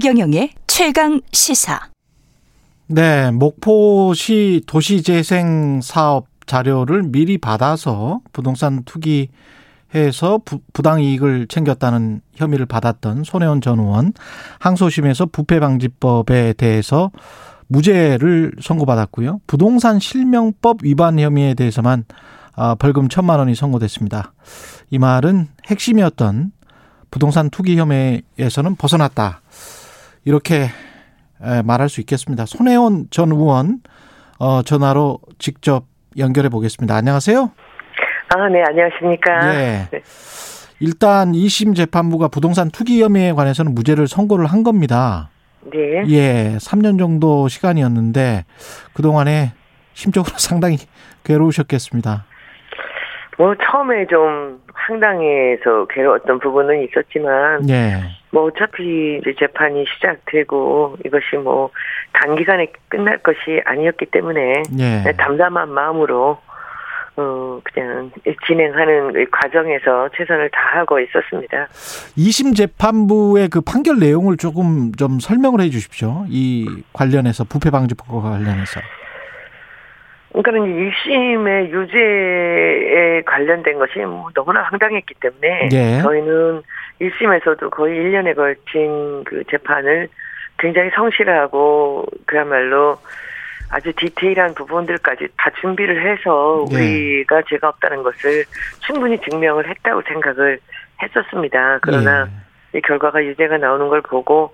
최경영의 최강 시사. 네, 목포시 도시재생 사업 자료를 미리 받아서 부동산 투기해서 부, 부당 이익을 챙겼다는 혐의를 받았던 손혜원 전 의원 항소심에서 부패방지법에 대해서 무죄를 선고받았고요. 부동산 실명법 위반 혐의에 대해서만 아, 벌금 천만 원이 선고됐습니다. 이 말은 핵심이었던 부동산 투기 혐의에서는 벗어났다. 이렇게 말할 수 있겠습니다. 손혜원 전 의원 어, 전화로 직접 연결해 보겠습니다. 안녕하세요. 아, 네, 안녕하십니까. 예. 네. 일단 2심 재판부가 부동산 투기 혐의에 관해서는 무죄를 선고를 한 겁니다. 네. 예, 3년 정도 시간이었는데 그동안에 심적으로 상당히 괴로우셨겠습니다. 뭐 처음에 좀 황당해서 괴로웠던 부분은 있었지만 예. 뭐 어차피 이제 재판이 시작되고 이것이 뭐 단기간에 끝날 것이 아니었기 때문에 예. 담담한 마음으로 어 그냥 진행하는 과정에서 최선을 다하고 있었습니다. 2심 재판부의 그 판결 내용을 조금 좀 설명을 해 주십시오. 이 관련해서 부패 방지법과 관련해서. 그러니까 1심의 유죄에 관련된 것이 뭐 너무나 황당했기 때문에 예. 저희는 1심에서도 거의 1년에 걸친 그 재판을 굉장히 성실하고 그야말로 아주 디테일한 부분들까지 다 준비를 해서 예. 우리가 죄가 없다는 것을 충분히 증명을 했다고 생각을 했었습니다. 그러나 예. 이 결과가 유죄가 나오는 걸 보고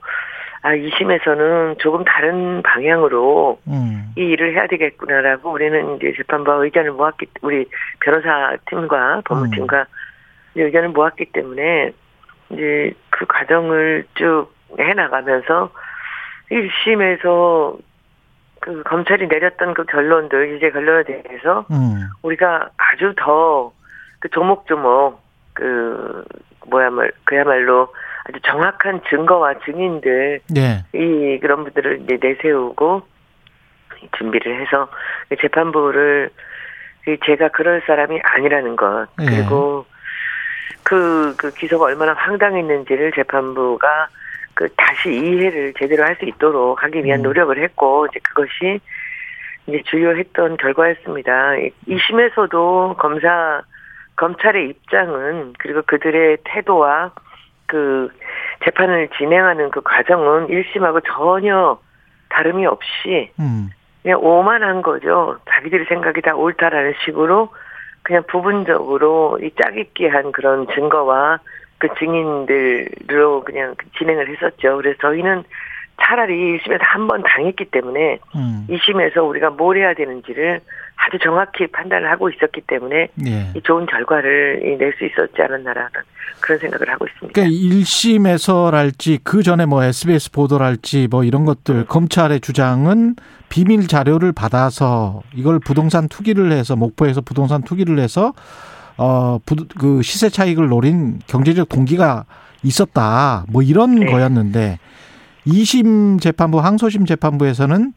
아, 2심에서는 조금 다른 방향으로 음. 이 일을 해야 되겠구나라고 우리는 이제 재판부와 의견을 모았기, 우리 변호사 팀과 법무팀과 음. 의견을 모았기 때문에 이제 그 과정을 쭉 해나가면서 1심에서 그 검찰이 내렸던 그 결론들, 유죄 결론에 대해서 음. 우리가 아주 더 그 조목조목 그 뭐야말 그야말로 아주 정확한 증거와 증인들 예. 이 그런 분들을 이제 내세우고 준비를 해서 재판부를 제가 그럴 사람이 아니라는 것 예. 그리고 그, 그 기소가 얼마나 황당했는지를 재판부가 그 다시 이해를 제대로 할 수 있도록 하기 위한 음. 노력을 했고 이제 그것이 이제 주요했던 결과였습니다. 2심에서도 검사 검찰의 입장은 그리고 그들의 태도와 그 재판을 진행하는 그 과정은 1심하고 전혀 다름이 없이 음. 그냥 오만한 거죠. 자기들의 생각이 다 옳다라는 식으로 그냥 부분적으로 이 짜깁기 한 그런 증거와 그 증인들로 그냥 진행을 했었죠. 그래서 저희는 차라리 1심에서 한 번 당했기 때문에 음. 2심에서 우리가 뭘 해야 되는지를 아주 정확히 판단을 하고 있었기 때문에 예. 이 좋은 결과를 낼 수 있었지 않았나라는 그런 생각을 하고 있습니다. 그러니까 1심에서랄지 그 전에 뭐 SBS 보도랄지 뭐 이런 것들 검찰의 주장은 비밀 자료를 받아서 이걸 부동산 투기를 해서 목포에서 부동산 투기를 해서 어그 시세 차익을 노린 경제적 동기가 있었다. 뭐 이런 네. 거였는데 2심 재판부 항소심 재판부에서는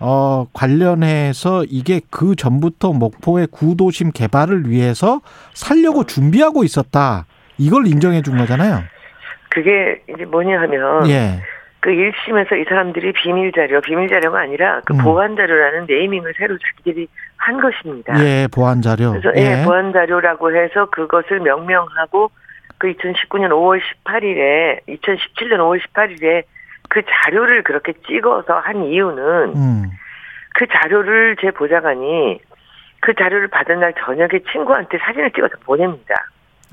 어 관련해서 이게 그 전부터 목포의 구도심 개발을 위해서 살려고 준비하고 있었다. 이걸 인정해 준 거잖아요. 그게 이제 뭐냐 하면 예. 그 1심에서 이 사람들이 비밀 자료, 비밀 자료가 아니라 그 음. 보안 자료라는 네이밍을 새로 자기들이 한 것입니다. 예, 보안 자료. 그래서 예, 보안 자료라고 해서 그것을 명명하고 그 2019년 5월 18일에 2017년 5월 18일에 그 자료를 그렇게 찍어서 한 이유는 음. 그 자료를 제 보좌관이 그 자료를 받은 날 저녁에 친구한테 사진을 찍어서 보냅니다.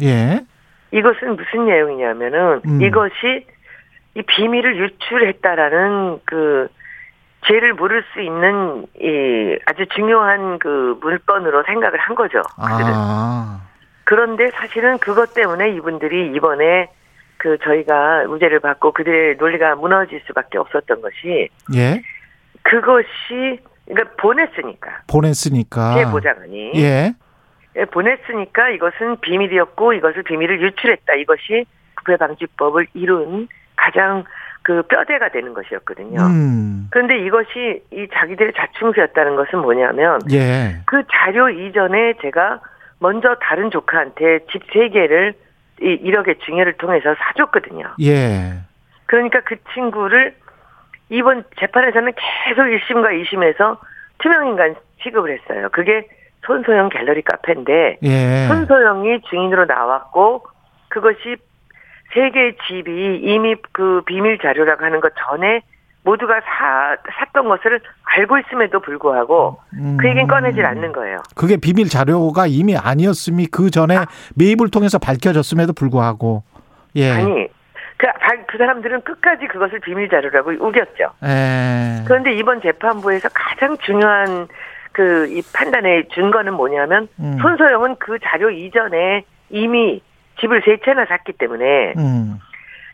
예. 이것은 무슨 내용이냐면은 음. 이것이 이 비밀을 유출했다라는 그 죄를 물을 수 있는 이 아주 중요한 그 물건으로 생각을 한 거죠. 그들은. 아. 그런데 사실은 그것 때문에 이분들이 이번에 그 저희가 무죄를 받고 그들의 논리가 무너질 수밖에 없었던 것이 예. 그것이 그러니까 보냈으니까 보냈으니까. 제 보좌관이 예. 예, 보냈으니까 이것은 비밀이었고 이것을 비밀을 유출했다. 이것이 부패 방지법을 이룬 가장 그 뼈대가 되는 것이었거든요. 음. 그런데 이것이 이 자기들의 자충수였다는 것은 뭐냐면 예. 그 자료 이전에 제가 먼저 다른 조카한테 집 세 개를 이 1억의 증여를 통해서 사줬거든요. 예. 그러니까 그 친구를 이번 재판에서는 계속 1심과 2심에서 투명인간 취급을 했어요. 그게 손소영 갤러리 카페인데 예. 손소영이 증인으로 나왔고 그것이 세 개의 집이 이미 그 비밀 자료라고 하는 것 전에 모두가 사, 샀던 것을 알고 있음에도 불구하고 그 얘기는 꺼내질 않는 거예요. 그게 비밀 자료가 이미 아니었음이 그 전에 매입을 통해서 밝혀졌음에도 불구하고 예. 아니 그, 바- 그 사람들은 끝까지 그것을 비밀 자료라고 우겼죠. 예. 그런데 이번 재판부에서 가장 중요한 그 이 판단의 증거는 뭐냐면 음. 손소영은 그 자료 이전에 이미 집을 세 채나 샀기 때문에 음.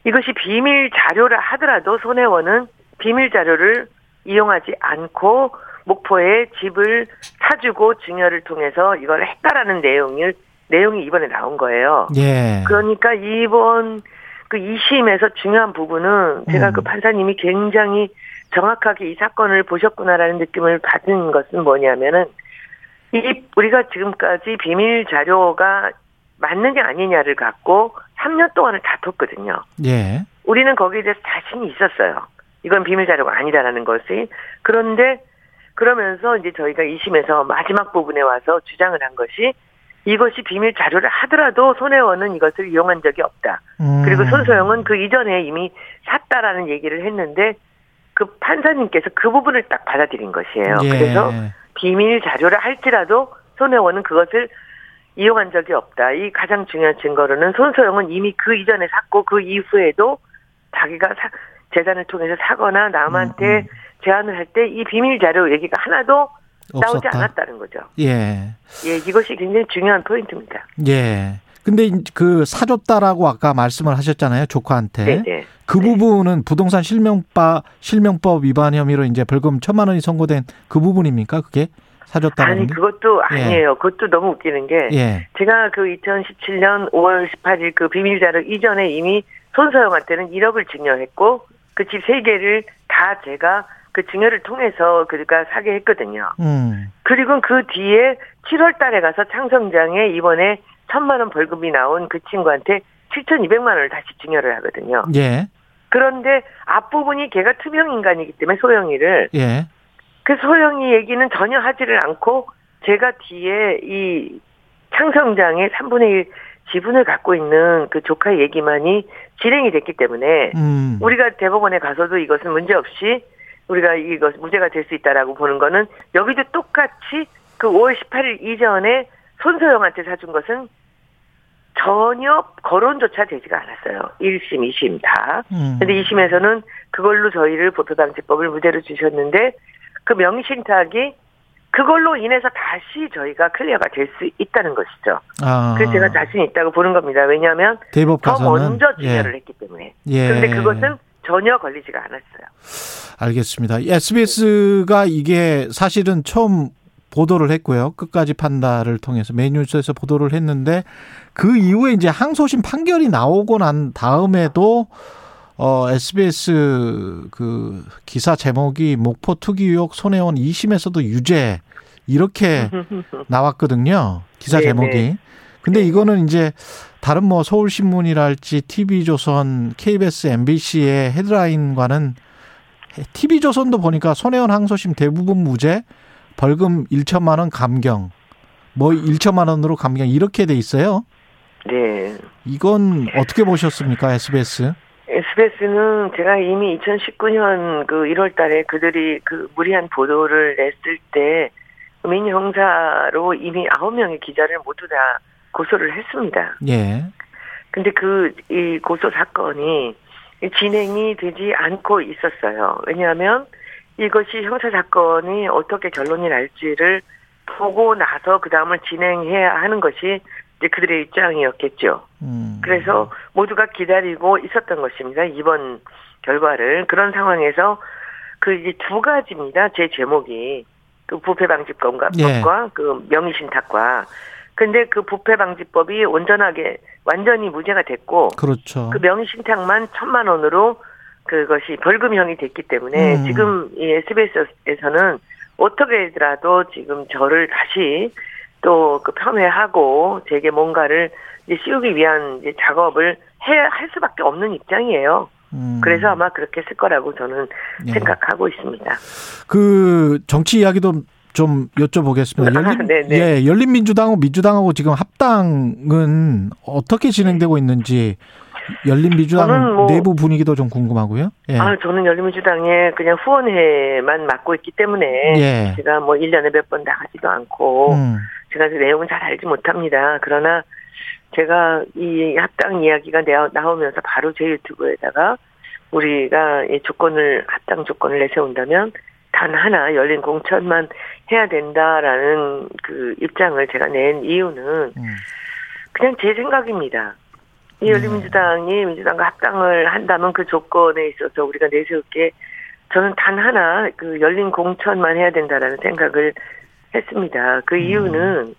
이것이 비밀 자료라 하더라도 손혜원은 비밀 자료를 이용하지 않고 목포에 집을 사주고 증여를 통해서 이걸 했다라는 내용을 내용이 이번에 나온 거예요. 예. 그러니까 이번 그 2심에서 중요한 부분은 제가 음. 그 판사님이 굉장히 정확하게 이 사건을 보셨구나라는 느낌을 받은 것은 뭐냐면은 이 우리가 지금까지 비밀 자료가 맞느냐 아니냐를 갖고 3년 동안을 다퉜거든요. 예. 우리는 거기에 대해서 자신이 있었어요. 이건 비밀 자료가 아니다라는 것이. 그런데 그러면서 이제 저희가 2심에서 마지막 부분에 와서 주장을 한 것이 이것이 비밀 자료를 하더라도 손혜원은 이것을 이용한 적이 없다. 음. 그리고 손소영은 그 이전에 이미 샀다라는 얘기를 했는데 그 판사님께서 그 부분을 딱 받아들인 것이에요. 예. 그래서 비밀 자료를 할지라도 손혜원은 그것을 이용한 적이 없다. 이 가장 중요한 증거로는 손소영은 이미 그 이전에 샀고 그 이후에도 자기가 사- 재산을 통해서 사거나 남한테 음, 음. 제안을 할 때 이 비밀 자료 얘기가 하나도 나오지 없었다. 않았다는 거죠. 예. 예, 이것이 굉장히 중요한 포인트입니다. 예. 근데 이- 그 사줬다라고 아까 말씀을 하셨잖아요. 조카한테. 네, 네. 그 네. 부분은 부동산 실명법 실명법 위반 혐의로 이제 벌금 천만 원이 선고된 그 부분입니까? 그게 사줬다는 아니 게? 그것도 예. 아니에요. 그것도 너무 웃기는 게 예. 제가 그 2017년 5월 18일 그 비밀 자료 이전에 이미 손소영한테는 1억을 증여했고 그 집 세 개를 다 제가 그 증여를 통해서 그가 사게 했거든요. 음. 그리고 그 뒤에 7월 달에 가서 창성장에 이번에 천만 원 벌금이 나온 그 친구한테 7,200만 원을 다시 증여를 하거든요. 예. 그런데 앞부분이 걔가 투명 인간이기 때문에 소영이를 예. 그 소영이 얘기는 전혀 하지를 않고 제가 뒤에 이 창성장의 3분의 1 지분을 갖고 있는 그 조카 얘기만이 진행이 됐기 때문에 음. 우리가 대법원에 가서도 이것은 문제 없이 우리가 이것 무죄가 될 수 있다라고 보는 거는 여기도 똑같이 그 5월 18일 이전에 손소영한테 사준 것은 전혀 거론조차 되지가 않았어요. 1심, 2심 다. 음. 근데 2심에서는 그걸로 저희를 보토방지법을 무죄로 주셨는데 그 명의신탁이 그걸로 인해서 다시 저희가 clear가 될 수 있다는 것이죠. 아. 그래서 제가 자신 있다고 보는 겁니다. 왜냐하면 대법 더 먼저 증여를 예. 했기 때문에. 예. 그런데 그것은 전혀 걸리지가 않았어요. 알겠습니다. SBS가 이게 사실은 처음 보도를 했고요. 끝까지 판다를 통해서 메인 뉴스에서 보도를 했는데 그 이후에 이제 항소심 판결이 나오고 난 다음에도 어 SBS 그 기사 제목이 목포 투기 의혹 손해원 2심에서도 유죄 이렇게 나왔거든요. 기사 네, 제목이. 네. 근데 이거는 이제 다른 뭐 서울신문이랄지 TV조선, KBS, MBC의 헤드라인과는 TV조선도 보니까 손혜원 항소심 대부분 무죄, 벌금 1천만 원 감경, 뭐 1천만 원으로 감경 이렇게 돼 있어요. 네. 이건 어떻게 보셨습니까, SBS? SBS는 제가 이미 2019년 그 1월 달에 그들이 그 무리한 보도를 냈을 때 민형사로 이미 9명의 기자를 모두 다 고소를 했습니다. 예. 근데 그 이 고소 사건이 진행이 되지 않고 있었어요. 왜냐하면 이것이 형사 사건이 어떻게 결론이 날지를 보고 나서 그 다음을 진행해야 하는 것이 이제 그들의 입장이었겠죠. 음. 그래서 모두가 기다리고 있었던 것입니다. 이번 결과를 그런 상황에서 그 이제 두 가지입니다. 제 제목이 그 부패 방지법과 예. 법과 그 명의 신탁과 근데 그 부패 방지법이 온전하게 완전히 무죄가 됐고 그렇죠. 그 명의 신탁만 천만 원으로 그것이 벌금형이 됐기 때문에 음. 지금 이 SBS에서는 어떻게더라도 지금 저를 다시 또그 폄훼하고 제게 뭔가를 이제 씌우기 위한 이제 작업을 해야 할 수밖에 없는 입장이에요. 음. 그래서 아마 그렇게 했을 거라고 저는 예. 생각하고 있습니다. 그 정치 이야기도 좀 여쭤보겠습니다. 아, 열린, 네네. 예, 열린민주당하고 민주당하고 지금 합당은 어떻게 진행되고 있는지 열린민주당 뭐- 내부 분위기도 좀 궁금하고요. 예. 아, 저는 열린민주당에 그냥 후원회만 맡고 있기 때문에 예. 제가 뭐 1년에 몇 번 나가지도 않고 음. 제가 그 내용은 잘 알지 못합니다. 그러나 제가 이 합당 이야기가 나- 나오면서 바로 제 유튜브에다가 우리가 이 조건을 합당 조건을 내세운다면 단 하나 열린 공천만 해야 된다라는 그 입장을 제가 낸 이유는 음. 그냥 제 생각입니다. 이 네. 열린민주당이 민주당과 합당을 한다면 그 조건에 있어서 우리가 내세울 게 저는 단 하나 그 열린 공천만 해야 된다라는 생각을 했습니다. 그 이유는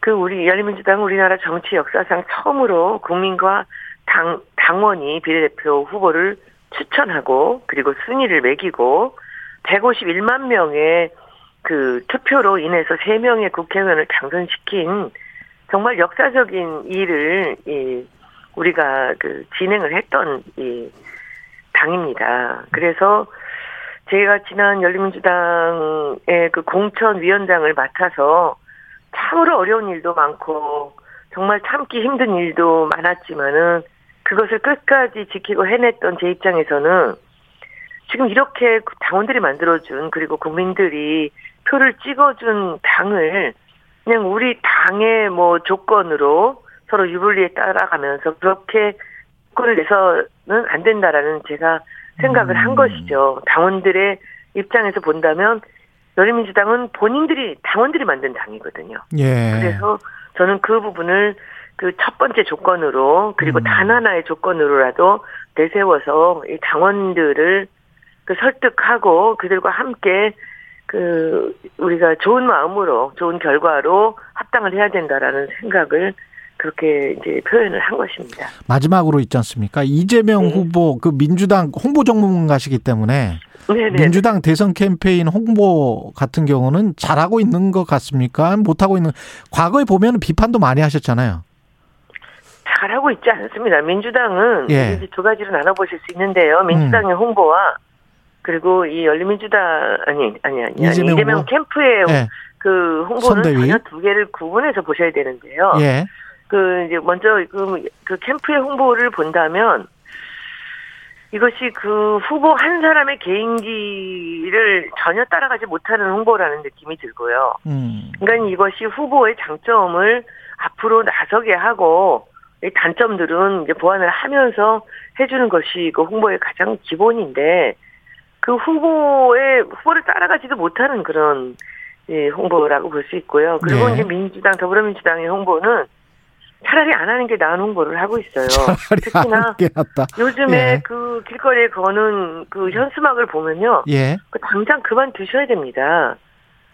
그 우리 열린민주당은 우리나라 정치 역사상 처음으로 국민과 당 당원이 비례대표 후보를 추천하고 그리고 순위를 매기고 151만 명의 그 투표로 인해서 3명의 국회의원을 당선시킨 정말 역사적인 일을 이 우리가 그 진행을 했던 이 당입니다. 그래서 제가 지난 열린민주당의 그 공천위원장을 맡아서 참으로 어려운 일도 많고 정말 참기 힘든 일도 많았지만은 그것을 끝까지 지키고 해냈던 제 입장에서는 지금 이렇게 당원들이 만들어준 그리고 국민들이 표를 찍어준 당을 그냥 우리 당의 뭐 조건으로 서로 유불리에 따라가면서 그렇게 조건을 내서는 안 된다라는 제가 생각을 한 음. 것이죠. 당원들의 입장에서 본다면 열린민주당은 본인들이 당원들이 만든 당이거든요. 예. 그래서 저는 그 부분을 그 첫 번째 조건으로 그리고 음. 단 하나의 조건으로라도 내세워서 이 당원들을 그 설득하고 그들과 함께 그 우리가 좋은 마음으로 좋은 결과로 합당을 해야 된다라는 생각을 그렇게 이제 표현을 한 것입니다. 마지막으로 있지 않습니까? 이재명 네. 후보 그 민주당 홍보 전문가시기 때문에 네네. 민주당 대선 캠페인 홍보 같은 경우는 잘하고 있는 것 같습니까? 못하고 있는 과거에 보면 비판도 많이 하셨잖아요. 잘하고 있지 않습니다. 민주당은 예. 이제 두 가지로 나눠보실 수 있는데요. 민주당의 홍보와 그리고 이 열린민주당 아니 아니 아니 이재명 이재명? 캠프의 예. 그 홍보는 선대위? 전혀 두 개를 구분해서 보셔야 되는데요. 예. 그 이제 먼저 그, 그 캠프의 홍보를 본다면 이것이 그 후보 한 사람의 개인기를 전혀 따라가지 못하는 홍보라는 느낌이 들고요. 음. 그러니까 이것이 후보의 장점을 앞으로 나서게 하고 이 단점들은 이제 보완을 하면서 해주는 것이 그 홍보의 가장 기본인데 그 후보의 후보를 따라가지도 못하는 그런 예, 홍보라고 볼 수 있고요. 그리고 네. 이제 민주당 더불어민주당의 홍보는 차라리 안 하는 게 나은 홍보를 하고 있어요. 차라리 특히나. 요즘에 예. 그 길거리에 거는 그 현수막을 보면요, 예. 그 당장 그만 두셔야 됩니다.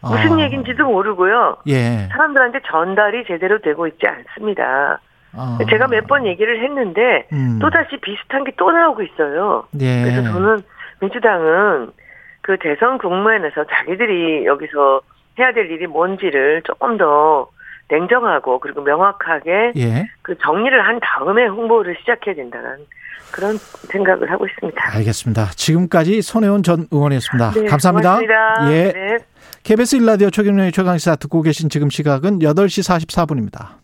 무슨 아. 얘기인지도 모르고요. 예. 사람들한테 전달이 제대로 되고 있지 않습니다. 아. 제가 몇 번 얘기를 했는데 음. 또다시 비슷한 게 또 나오고 있어요. 예. 그래서 저는 민주당은 그 대선 국면에서 자기들이 여기서 해야 될 일이 뭔지를 조금 더 냉정하고 그리고 명확하게 예. 그 정리를 한 다음에 홍보를 시작해야 된다는 그런 생각을 하고 있습니다. 알겠습니다. 지금까지 손혜원 전 의원이었습니다. 네, 감사합니다. 고맙습니다. 예. 네. KBS 일라디오 최경련의 최강시사 듣고 계신 지금 시각은 8시 44분입니다.